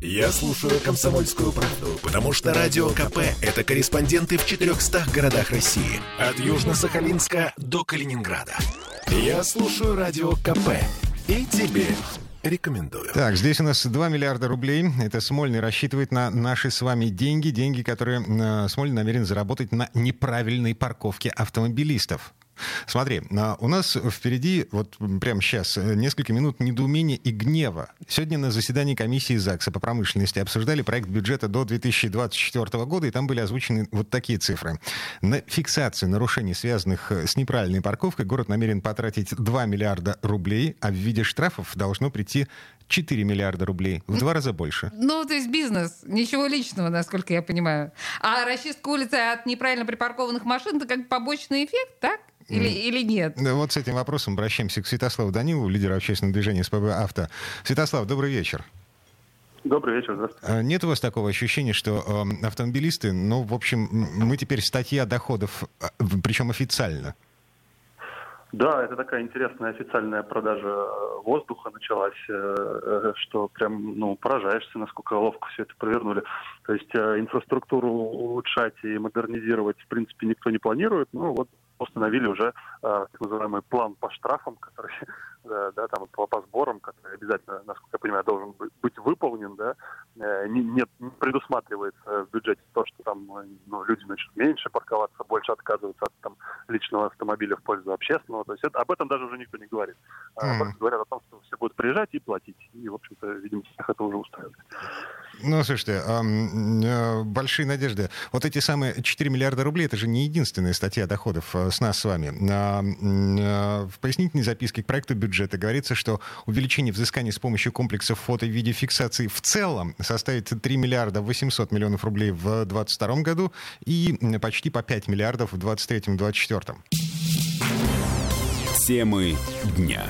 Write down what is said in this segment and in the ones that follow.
Я слушаю «Комсомольскую правду», потому что «Радио КП» — это корреспонденты в 400 городах России. От Южно-Сахалинска до Калининграда. Я слушаю «Радио КП» и тебе рекомендую. Так, здесь у нас 2 миллиарда рублей. Это Смольный рассчитывает на наши с вами деньги. Деньги, которые э, Смольный намерен заработать на неправильной парковке автомобилистов. Смотри, а, у нас впереди, вот прямо сейчас, э, несколько минут недоумения и гнева. Сегодня на заседании комиссии ЗАГСа по промышленности обсуждали проект бюджета до 2024 года, и там были озвучены вот такие цифры. На фиксацию нарушений, связанных э, с неправильной парковкой, город намерен потратить 2 миллиарда рублей, а в виде штрафов должно прийти 4 миллиарда рублей. В два раза больше. Ну, то есть бизнес. Ничего личного, насколько я понимаю. А расчистка улицы от неправильно припаркованных машин — это как побочный эффект, так? Или, mm. или нет? Да, вот с этим вопросом обращаемся к Святославу Данилову, лидеру общественного движения СПБ «Авто». Святослав, добрый вечер. Добрый вечер, здравствуйте. А нет у вас такого ощущения, что э, автомобилисты, ну, в общем, мы теперь статья доходов, а, причем официально? Да, это такая интересная официальная продажа воздуха началась, э, э, что прям, ну, поражаешься, насколько ловко все это провернули. То есть э, инфраструктуру улучшать и модернизировать, в принципе, никто не планирует, ну, вот установили уже э, так называемый план по штрафам, который, э, да, там, по, по сборам, который обязательно, насколько я понимаю, должен быть выполнен, да, э, не, нет, не предусматривается в бюджете то, что там ну, люди начнут меньше парковаться, больше отказываться от там, личного автомобиля в пользу общественного. То есть это, об этом даже уже никто не говорит. Mm. Просто говорят о том, что все будут приезжать и платить. И, в общем-то, видимо, всех это уже устраивает. Ну, слушайте, э, большие надежды. Вот эти самые 4 миллиарда рублей, это же не единственная статья доходов э, с нас с вами. Э, в пояснительной записке к проекту бюджета говорится, что увеличение взысканий с помощью комплексов фото и видеофиксации в целом составит 3 миллиарда 800 миллионов рублей в 2022 году и почти по 5 миллиардов в 2023-2024. Темы дня.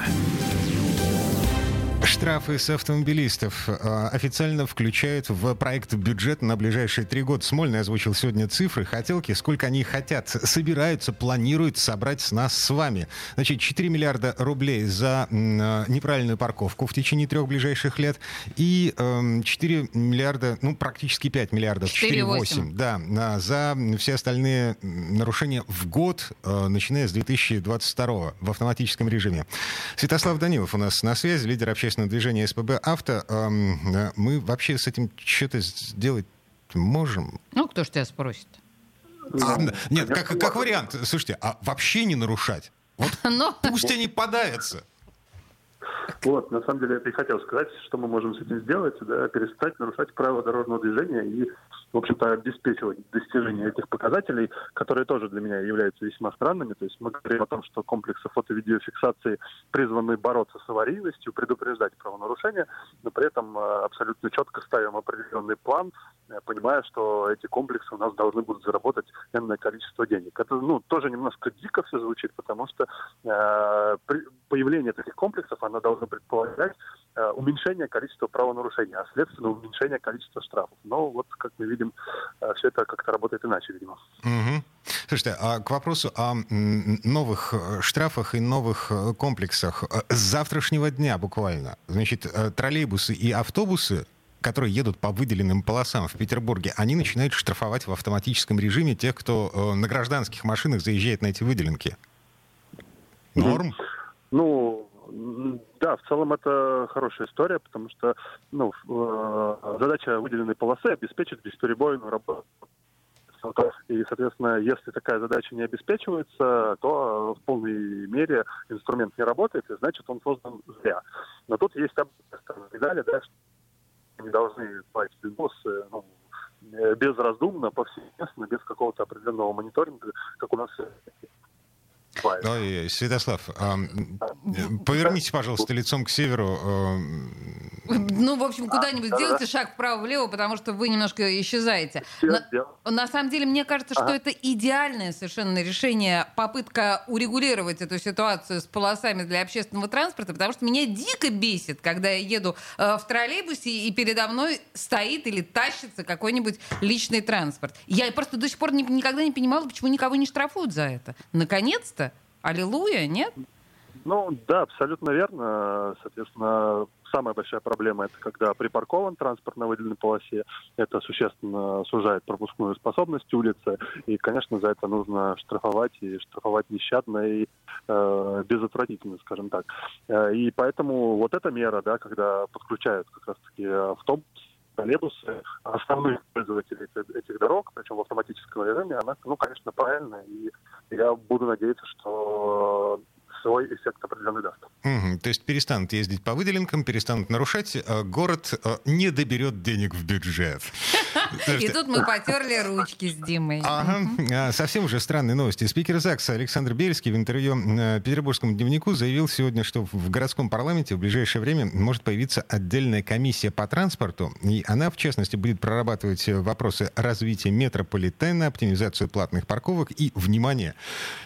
Штрафы с автомобилистов э, официально включают в проект бюджет на ближайшие три года. Смольный озвучил сегодня цифры, хотелки, сколько они хотят, собираются, планируют собрать с нас с вами. Значит, 4 миллиарда рублей за э, неправильную парковку в течение трех ближайших лет и 4 эм, миллиарда, ну, практически 5 миллиардов, 4,8, да, за все остальные нарушения в год, начиная с 2022 в автоматическом режиме. Святослав Данилов у нас на связи, лидер общественного общественного движения СПБ «Авто». Мы вообще с этим что-то сделать можем? Ну, кто ж тебя спросит? А, нет, как, как вариант. Слушайте, а вообще не нарушать? Вот Но... пусть они подавятся. Вот, на самом деле, это и хотел сказать, что мы можем с этим сделать, да, перестать нарушать правила дорожного движения и в общем-то, обеспечивать достижение этих показателей, которые тоже для меня являются весьма странными. То есть мы говорим о том, что комплексы фото-видеофиксации призваны бороться с аварийностью, предупреждать правонарушения, но при этом э, абсолютно четко ставим определенный план, э, понимая, что эти комплексы у нас должны будут заработать энное количество денег. Это ну, тоже немножко дико все звучит, потому что э, появление таких комплексов, оно должно предполагать э, уменьшение количества правонарушений, а следственно уменьшение количества штрафов. Но вот, как мы видим, э, все это как-то работает иначе, видимо. Угу. Слушайте, а к вопросу о новых э, штрафах и новых комплексах. С завтрашнего дня буквально, значит, троллейбусы и автобусы которые едут по выделенным полосам в Петербурге, они начинают штрафовать в автоматическом режиме тех, кто на гражданских машинах заезжает на эти выделенки. Норм? Ну, да, в целом это хорошая история, потому что ну, э, задача выделенной полосы обеспечить бесперебойную работу. И, соответственно, если такая задача не обеспечивается, то в полной мере инструмент не работает, и значит он создан зря. Но тут есть и далее, да, что не должны платить боссы ну, без раздумно, повсеместно, без какого-то определенного мониторинга, как у нас Ой, Святослав, поверните, пожалуйста, лицом к северу. А, ну, в общем, куда-нибудь сделайте шаг вправо-влево, потому что вы немножко исчезаете. На, на самом деле, мне кажется, что это идеальное совершенно решение, попытка урегулировать эту ситуацию с полосами для общественного транспорта, потому что меня дико бесит, когда я еду э, в троллейбусе, и передо мной стоит или тащится какой-нибудь личный транспорт. Я просто до сих пор никогда не понимала, почему никого не штрафуют за это. Наконец-то! Аллилуйя, нет? Ну да, абсолютно верно. Соответственно, самая большая проблема это когда припаркован транспорт на выделенной полосе. Это существенно сужает пропускную способность улицы. И, конечно, за это нужно штрафовать и штрафовать нещадно и э, безотвратительно, скажем так. Э, и поэтому вот эта мера, да, когда подключают как раз-таки автобус троллейбусы, основных пользователей этих дорог, причем в автоматическом режиме, она, ну, конечно, правильная. И я буду надеяться, что свой эффект определенный даст. Угу. То есть перестанут ездить по выделенкам, перестанут нарушать, а город а, не доберет денег в бюджет. И тут мы потерли ручки с Димой. Ага. А, совсем уже странные новости. Спикер ЗАГСа Александр Бельский в интервью Петербургскому дневнику заявил сегодня, что в городском парламенте в ближайшее время может появиться отдельная комиссия по транспорту, и она, в частности, будет прорабатывать вопросы развития метрополитена, оптимизацию платных парковок и, внимание,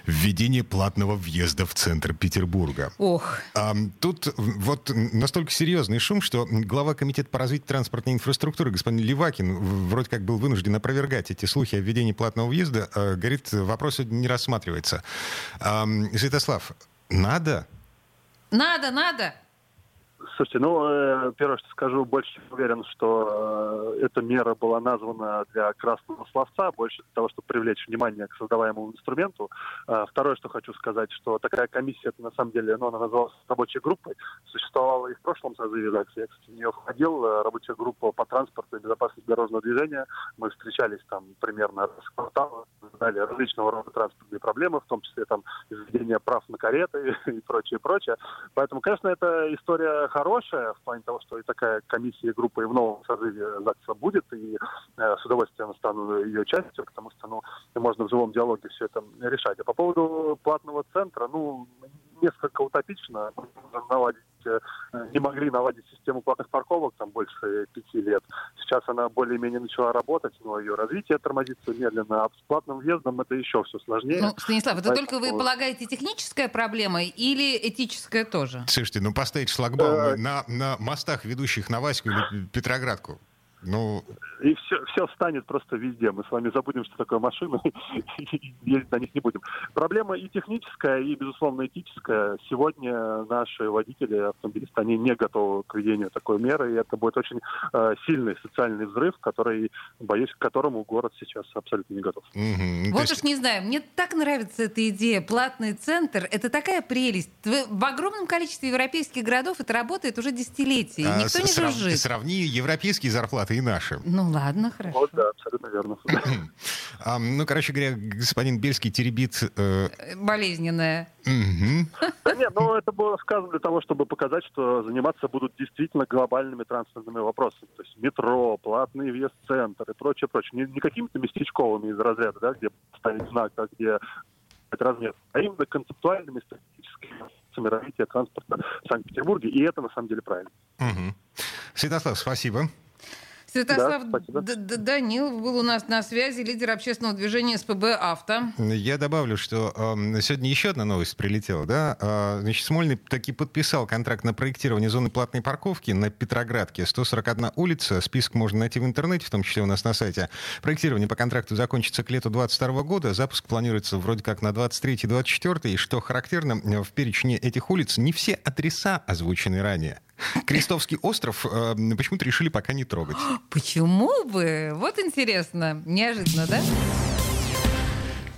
введение платного въезда в центр Петербурга. Ох. А, тут вот настолько серьезный шум, что глава комитета по развитию транспортной инфраструктуры господин Левакин вроде как был вынужден опровергать эти слухи о введении платного въезда, э, говорит, вопрос не рассматривается. Святослав, надо? Надо, надо. Слушайте, ну, э, первое, что скажу, больше уверен, что э, эта мера была названа для красного словца, больше для того, чтобы привлечь внимание к создаваемому инструменту. Э, второе, что хочу сказать, что такая комиссия, это на самом деле, ну, она называлась рабочей группой, существовала и в прошлом созыве ЗАГСа. Я, кстати, в нее входил, рабочая группа по транспорту и безопасности дорожного движения. Мы встречались там примерно раз в квартал, задали различного рода транспортные проблемы, в том числе там изведение прав на кареты и прочее, прочее. Поэтому, конечно, эта история хорошая, в плане того, что и такая комиссия и группа и в новом созыве ЗАГСа будет, и э, с удовольствием стану ее частью, потому что ну, можно в живом диалоге все это решать. А по поводу платного центра, ну, несколько утопично. Наладить, не могли наладить систему платных парковок там больше пяти лет. Сейчас она более-менее начала работать, но ее развитие тормозится медленно. А с платным въездом это еще все сложнее. Ну, Станислав, это Поэтому... только вы полагаете техническая проблема или этическая тоже? Слушайте, ну поставить шлагбаум на, на мостах, ведущих на Ваську или Петроградку, ну... И все, все станет просто везде. Мы с вами забудем, что такое машина, и ездить на них не будем. Проблема и техническая, и, безусловно, этическая. Сегодня наши водители, автомобилисты, они не готовы к введению такой меры, и это будет очень э, сильный социальный взрыв, который, боюсь, к которому город сейчас абсолютно не готов. Угу. Вот есть... уж не знаю, мне так нравится эта идея. Платный центр — это такая прелесть. В огромном количестве европейских городов это работает уже десятилетия, а, никто не жужжит. Сравни европейские зарплаты зарплаты и наши. Ну ладно, хорошо. Вот, да, абсолютно верно. а, ну, короче говоря, господин Бельский теребит... Э... Болезненное. Да нет, ну это было сказано для того, чтобы показать, что заниматься будут действительно глобальными транспортными вопросами. То есть метро, платный въезд-центр и прочее, прочее. Не, не какими-то местечковыми из разряда, да, где ставить знак, а где размер, а именно концептуальными стратегическими развития транспорта в Санкт-Петербурге, и это на самом деле правильно. Угу. Святослав, спасибо. Святослав да, Данил был у нас на связи, лидер общественного движения СПБ «Авто». Я добавлю, что э, сегодня еще одна новость прилетела. Да? Э, значит, Смольный таки подписал контракт на проектирование зоны платной парковки на Петроградке. 141 улица, список можно найти в интернете, в том числе у нас на сайте. Проектирование по контракту закончится к лету 2022 года. Запуск планируется вроде как на 23-24. И что характерно, в перечне этих улиц не все адреса озвучены ранее. Крестовский остров э, почему-то решили пока не трогать. Почему бы? Вот интересно. Неожиданно, да?